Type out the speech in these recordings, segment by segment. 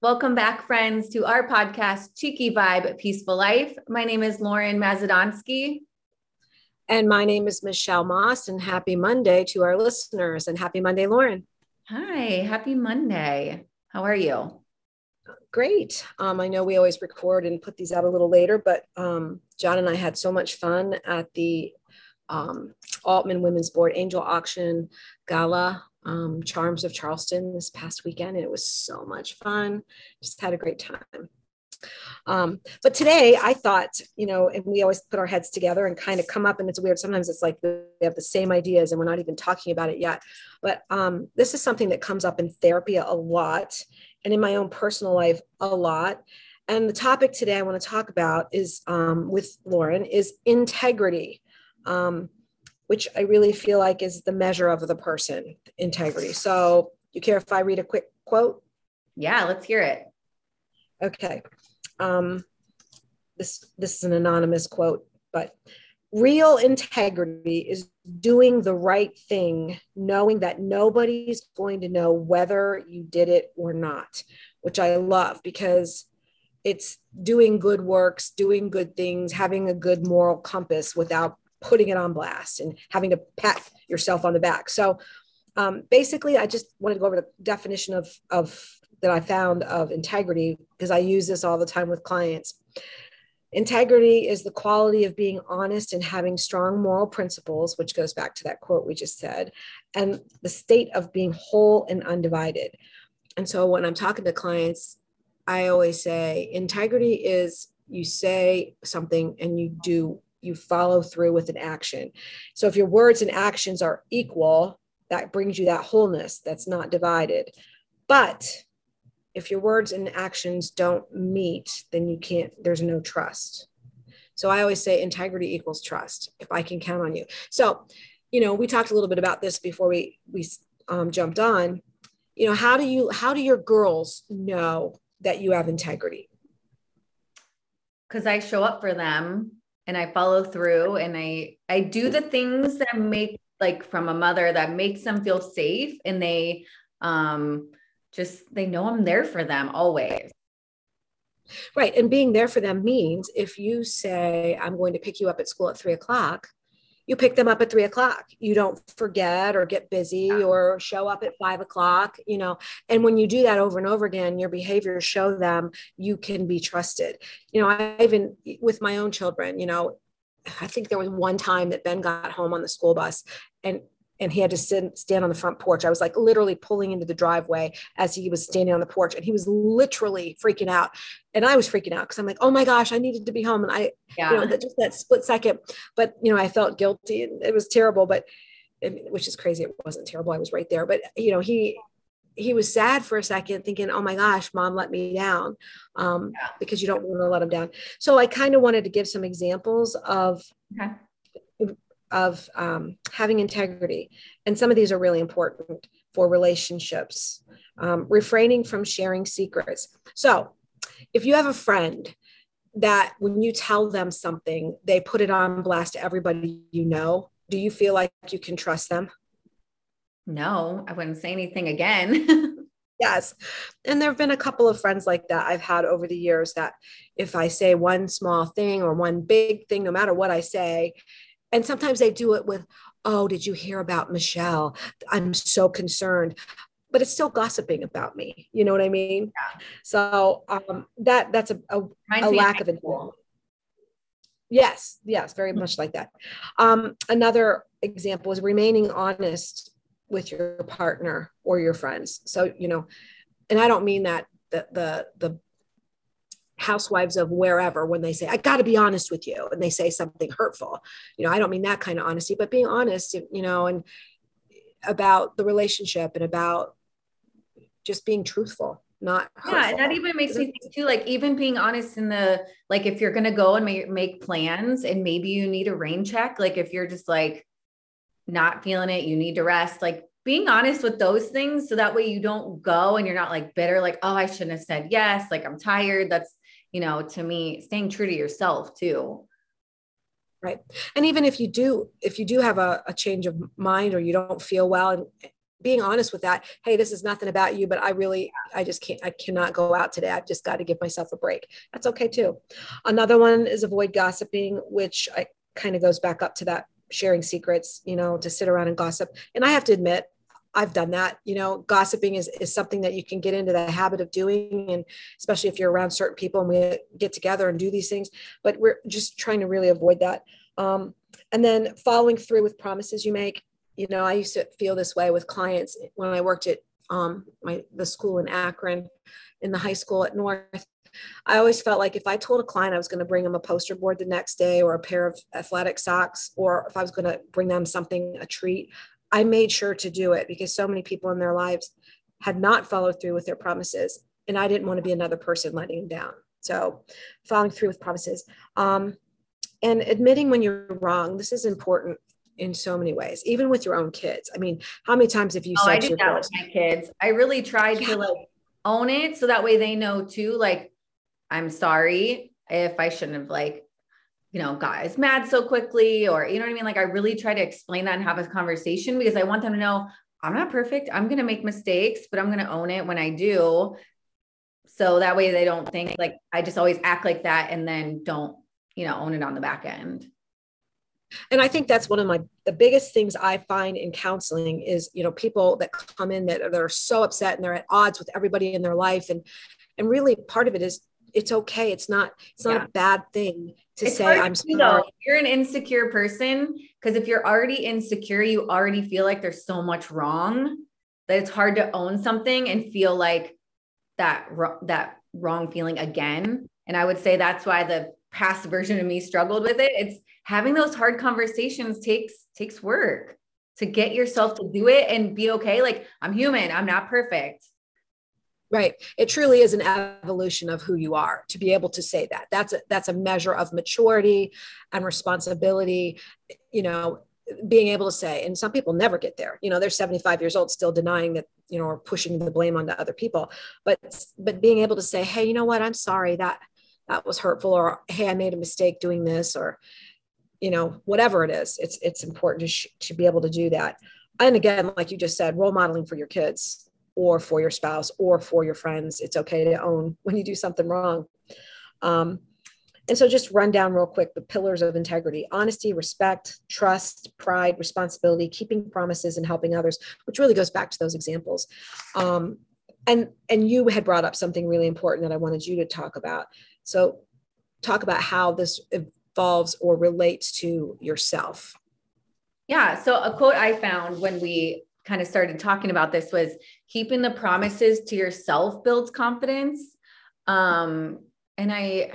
Welcome back, friends, to our podcast, Cheeky Vibe Peaceful Life. My name is Lauren Mazadonsky. And my name is Michelle Moss, and happy Monday to our listeners. And happy Monday, Lauren. Hi, happy Monday. How are you? Great. Um, I know we always record and put these out a little later, but um, John and I had so much fun at the um, Aultman Women's Board Angel Auction Gala um, Charms of Charleston this past weekend, and it was so much fun. Just had a great time. Um, but today I thought, you know, and we always put our heads together and kind of come up, and it's weird. Sometimes it's like we have the same ideas and we're not even talking about it yet. But um, this is something that comes up in therapy a lot and in my own personal life a lot. And the topic today I want to talk about is um, with Lauren is integrity. Um, which I really feel like is the measure of the person integrity. So, you care if I read a quick quote? Yeah, let's hear it. Okay. Um, this this is an anonymous quote, but real integrity is doing the right thing, knowing that nobody's going to know whether you did it or not, which I love because it's doing good works, doing good things, having a good moral compass without putting it on blast and having to pat yourself on the back. So um, basically, I just wanted to go over the definition of, of that I found of integrity because I use this all the time with clients. Integrity is the quality of being honest and having strong moral principles, which goes back to that quote we just said, and the state of being whole and undivided. And so when I'm talking to clients, I always say integrity is you say something and you do you follow through with an action. So if your words and actions are equal, that brings you that wholeness that's not divided. But if your words and actions don't meet, then you can't, there's no trust. So I always say integrity equals trust if I can count on you. So, you know, we talked a little bit about this before we we um, jumped on. You know, how do you how do your girls know that you have integrity? Because I show up for them and I follow through and I I do the things that make like from a mother that makes them feel safe and they um just they know I'm there for them always. Right. And being there for them means if you say, I'm going to pick you up at school at three o'clock, you pick them up at three o'clock. You don't forget or get busy or show up at five o'clock, you know. And when you do that over and over again, your behaviors show them you can be trusted. You know, I even with my own children, you know, I think there was one time that Ben got home on the school bus and and he had to sit, stand on the front porch. I was like literally pulling into the driveway as he was standing on the porch, and he was literally freaking out. And I was freaking out because I'm like, oh my gosh, I needed to be home, and I, yeah. you know, that, just that split second. But you know, I felt guilty, and it was terrible. But which is crazy, it wasn't terrible. I was right there. But you know, he he was sad for a second, thinking, "Oh my gosh, mom let me down," um, yeah. because you don't want to let him down. So I kind of wanted to give some examples of. Okay of um, having integrity. And some of these are really important for relationships, um, refraining from sharing secrets. So, if you have a friend that when you tell them something, they put it on blast to everybody you know, do you feel like you can trust them? No, I wouldn't say anything again. yes. And there have been a couple of friends like that I've had over the years that if I say one small thing or one big thing, no matter what I say, and sometimes they do it with oh did you hear about michelle? I'm so concerned. But it's still gossiping about me you know what i mean? Yeah. so um, that that's a, a, a lack of integrity yes yes very much like that. Um, another example is remaining honest with your partner or your friends. So you know and i don't mean that the the the housewives of wherever when they say i got to be honest with you and they say something hurtful you know i don't mean that kind of honesty but being honest you know and about the relationship and about just being truthful not hurtful. yeah and that even makes me think too like even being honest in the like if you're going to go and make, make plans and maybe you need a rain check like if you're just like not feeling it you need to rest like being honest with those things so that way you don't go and you're not like bitter like oh i shouldn't have said yes like i'm tired. That's you know, to me, staying true to yourself too. Right. And even if you do, if you do have a, a change of mind or you don't feel well and eh, being honest with that hey this is nothing about you but i really i just can't i cannot go out today. I've just got to give myself a break. That's okay too. Another one is avoid gossiping which i kind of goes back up to that sharing secrets you know to sit around and gossip. And i have to admit I've done that. You know, gossiping is, is something that you can get into the habit of doing. And especially if you're around certain people and we get together and do these things, but we're just trying to really avoid that. Um, and then following through with promises you make you know, I used to feel this way with clients when I worked at um, my the school in Akron, in the high school at North. I always felt like if I told a client I was going to bring them a poster board the next day or a pair of athletic socks, or if I was going to bring them something, a treat, I made sure to do it because so many people in their lives had not followed through with their promises. And I didn't want to be another person letting them down. So following through with promises. Um, and admitting when you're wrong. This is important in so many ways, even with your own kids. I mean, how many times have you oh, said I did that girls, with my kids? I really tried yeah. to like own it so that way they know too, like, I'm sorry if I shouldn't have like, you know, guys mad so quickly, or you know what I mean? Like, I really try to explain that and have a conversation because I want them to know I'm not perfect. I'm going to make mistakes, but I'm going to own it when I do. So that way they don't think like I just always act like that and then don't, you know, own it on the back end and i think that's one of my the biggest things i find in counseling is you know people that come in that, that are so upset and they're at odds with everybody in their life and and really part of it is it's okay it's not it's not yeah. a bad thing to it's say i'm sorry. Know, you're an insecure person because if you're already insecure you already feel like there's so much wrong that it's hard to own something and feel like that that wrong feeling again. And i would say that's why the past version of me struggled with it. It's having those hard conversations takes takes work to get yourself to do it and be okay. Like i'm human. I'm not perfect right. It truly is an evolution of who you are to be able to say that. That's a that's a measure of maturity and responsibility you know being able to say and some people never get there. You know they're 75 years old still denying that you know or pushing the blame onto other people. But but being able to say hey you know what? I'm sorry that that was hurtful or hey i made a mistake doing this or you know whatever it is it's it's important to, sh- to be able to do that. And again like you just said role modeling for your kids or for your spouse or for your friends it's okay to own when you do something wrong um, and so just run down real quick the pillars of integrity honesty respect trust pride responsibility keeping promises and helping others which really goes back to those examples um, and and you had brought up something really important that i wanted you to talk about so talk about how this evolves or relates to yourself. Yeah. So a quote I found when we kind of started talking about this was keeping the promises to yourself builds confidence. Um, and I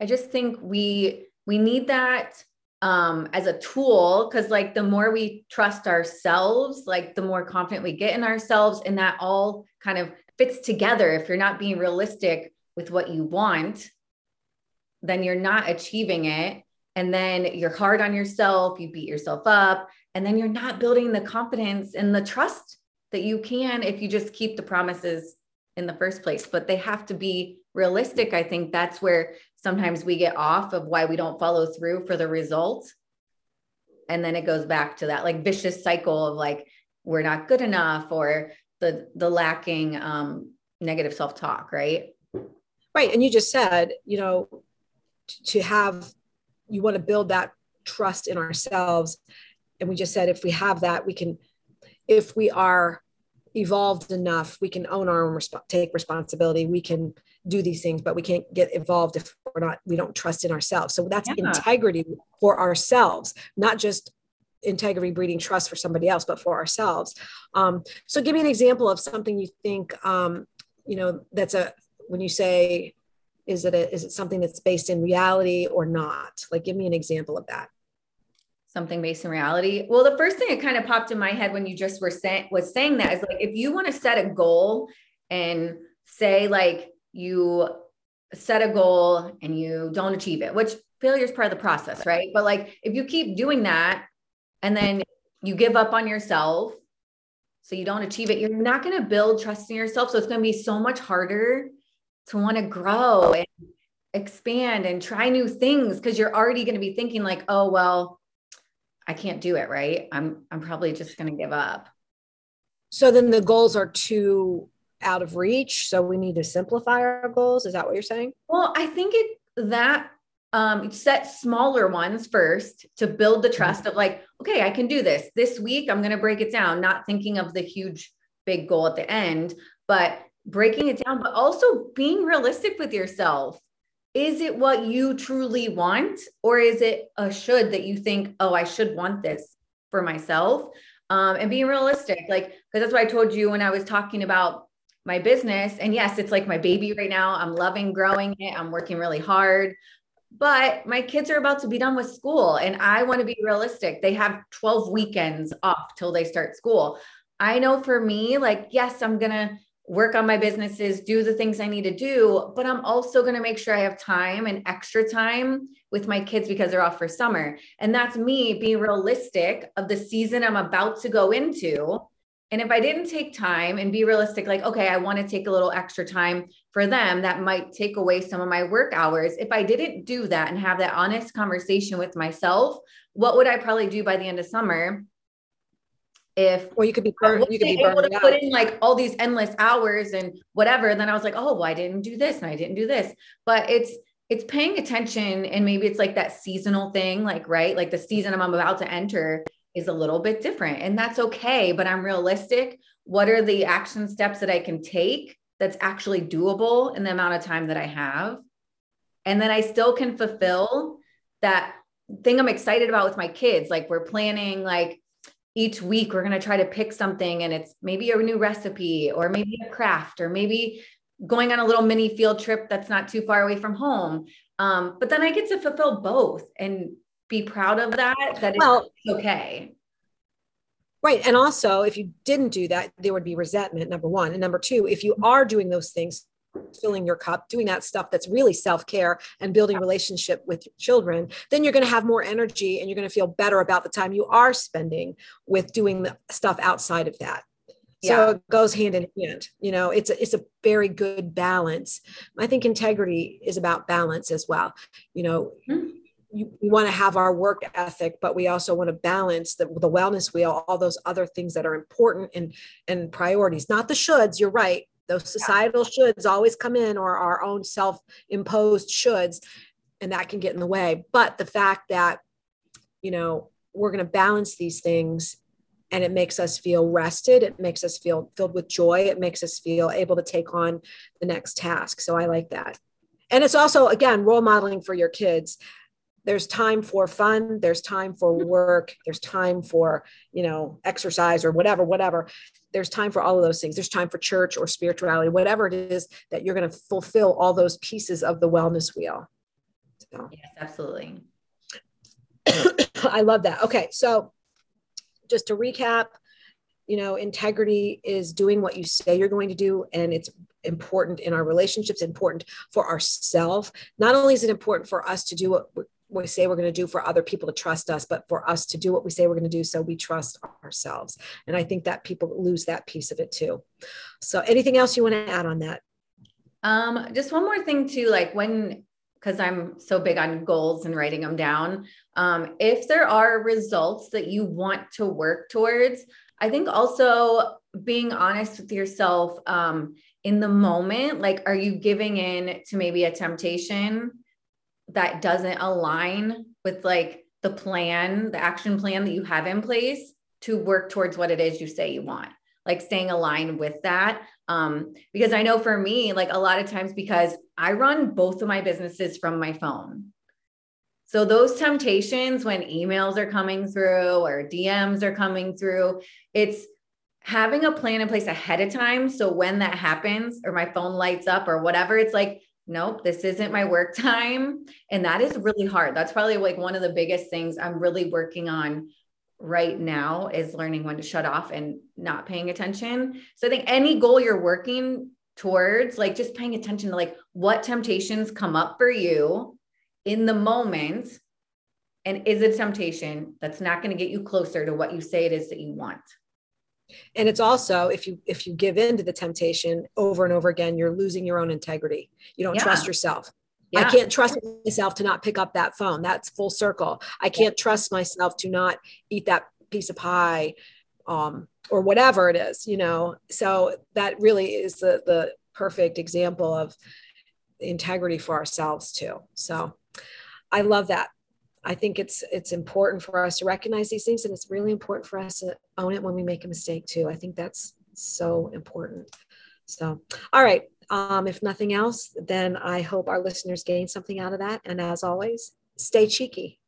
I just think we we need that um, as a tool because like the more we trust ourselves, like the more confident we get in ourselves, and that all kind of fits together. If you're not being realistic with what you want, then you're not achieving it and then you're hard on yourself, you beat yourself up, and then you're not building the confidence and the trust that you can if you just keep the promises in the first place. But they have to be realistic. I think that's where sometimes we get off of why we don't follow through for the result. And then it goes back to that like vicious cycle of like, we're not good enough or the the lacking um, negative self-talk, right? Right. And you just said, you know, to have you want to build that trust in ourselves and we just said if we have that we can if we are evolved enough we can own our own resp- take responsibility. We can do these things but we can't get involved if we're not we don't trust in ourselves. So that's yeah. integrity for ourselves not just integrity breeding trust for somebody else but for ourselves. Um, so give me an example of something you think um, you know that's a when you say is it a, is it something that's based in reality or not? Like give me an example of that something based in reality. Well the first thing that kind of popped in my head when you just were saying was saying that is like if you want to set a goal and say like you set a goal and you don't achieve it which failure is part of the process right? But like if you keep doing that and then you give up on yourself so you don't achieve it you're not going to build trust in yourself. So it's going to be so much harder to want to grow and expand and try new things because you're already going to be thinking like, oh, well, I can't do it, right? I'm I'm probably just going to give up. So then the goals are too out of reach. So we need to simplify our goals. Is that what you're saying? Well, I think it that um, set smaller ones first to build the trust of like, okay, I can do this. This week, I'm going to break it down, not thinking of the huge, big goal at the end, but breaking it down, but also being realistic with yourself. Is it what you truly want, or is it a should that you think, oh, I should want this for myself? Um, and being realistic, like, because that's what I told you when I was talking about my business. And yes, it's like my baby right now. I'm loving growing it. I'm working really hard. But my kids are about to be done with school and I want to be realistic. They have 12 weekends off till they start school. I know for me, like, yes, I'm to work on my businesses, do the things I need to do, but I'm also going to make sure I have time and extra time with my kids because they're off for summer. And that's me being realistic of the season I'm about to go into and if I didn't take time and be realistic, like, okay, I want to take a little extra time for them, that might take away some of my work hours. If I didn't do that and have that honest conversation with myself, what would I probably do by the end of summer? If or you could be burned, you could be able to out. put in like all these endless hours and whatever, and then I was like, oh, well, I didn't do this and I didn't do this. But it's it's paying attention and maybe it's like that seasonal thing, like right, like the season I'm about to enter is a little bit different and that's okay but i'm realistic what are the action steps that i can take that's actually doable in the amount of time that i have and then i still can fulfill that thing i'm excited about with my kids like we're planning like each week we're going to try to pick something and it's maybe a new recipe or maybe a craft or maybe going on a little mini field trip that's not too far away from home. Um, but then i get to fulfill both and be proud of that that well, it's okay. Right and also if you didn't do that there would be resentment number one. And number two if you are doing those things filling your cup doing that stuff that's really self-care and building relationship with your children then you're going to have more energy and you're going to feel better about the time you are spending with doing the stuff outside of that so it goes hand in hand you know it's a, it's a very good balance i think integrity is about balance as well you know mm-hmm you, we want to have our work ethic, but we also want to balance the, the wellness wheel, all those other things that are important and, and priorities, not the shoulds. You're right. Those societal shoulds always come in or our own self imposed shoulds, and that can get in the way. But the fact that, you know, we're going to balance these things and it makes us feel rested it makes us feel filled with joy it makes us feel able to take on the next task. So i like that. And it's also again role modeling for your kids there's time for fun there's time for work there's time for you know exercise or whatever whatever. There's time for all of those things. There's time for church or spirituality whatever it is that you're going to fulfill all those pieces of the wellness wheel. So. yes absolutely. I love that. Okay so just to recap you know integrity is doing what you say you're going to do and it's important in our relationships important for ourselves not only is it important for us to do what we say we're going to do for other people to trust us, but for us to do what we say we're going to do so we trust ourselves. And I think that people lose that piece of it too. So anything else you want to add on that? Um, just one more thing too, like when because I'm so big on goals and writing them down. Um, if there are results that you want to work towards, I think also being honest with yourself um, in the moment, like, are you giving in to maybe a temptation that doesn't align with like the plan, the action plan that you have in place to work towards what it is you say you want, like staying aligned with that. Um, because I know for me, like a lot of times, because I run both of my businesses from my phone. So those temptations when emails are coming through or DMs are coming through, it's having a plan in place ahead of time. So when that happens or my phone lights up or whatever, it's like, nope, this isn't my work time. And that is really hard. That's probably like one of the biggest things I'm really working on right now is learning when to shut off and not paying attention. So I think any goal you're working towards, like just paying attention to like what temptations come up for you in the moment. And is it temptation that's not going to get you closer to what you say it is that you want? And it's also if you if you give in to the temptation over and over again you're losing your own integrity you don't yeah. trust yourself yeah. i can't trust myself to not pick up that phone that's full circle i can't yeah. trust myself to not eat that piece of pie um, or whatever it is, you know. So that really is the the perfect example of integrity for ourselves too. So I love that. I think it's it's important for us to recognize these things, and it's really important for us to own it when we make a mistake too. I think that's so important. So, all right. Um, if nothing else, then I hope our listeners gain something out of that. And as always, stay cheeky.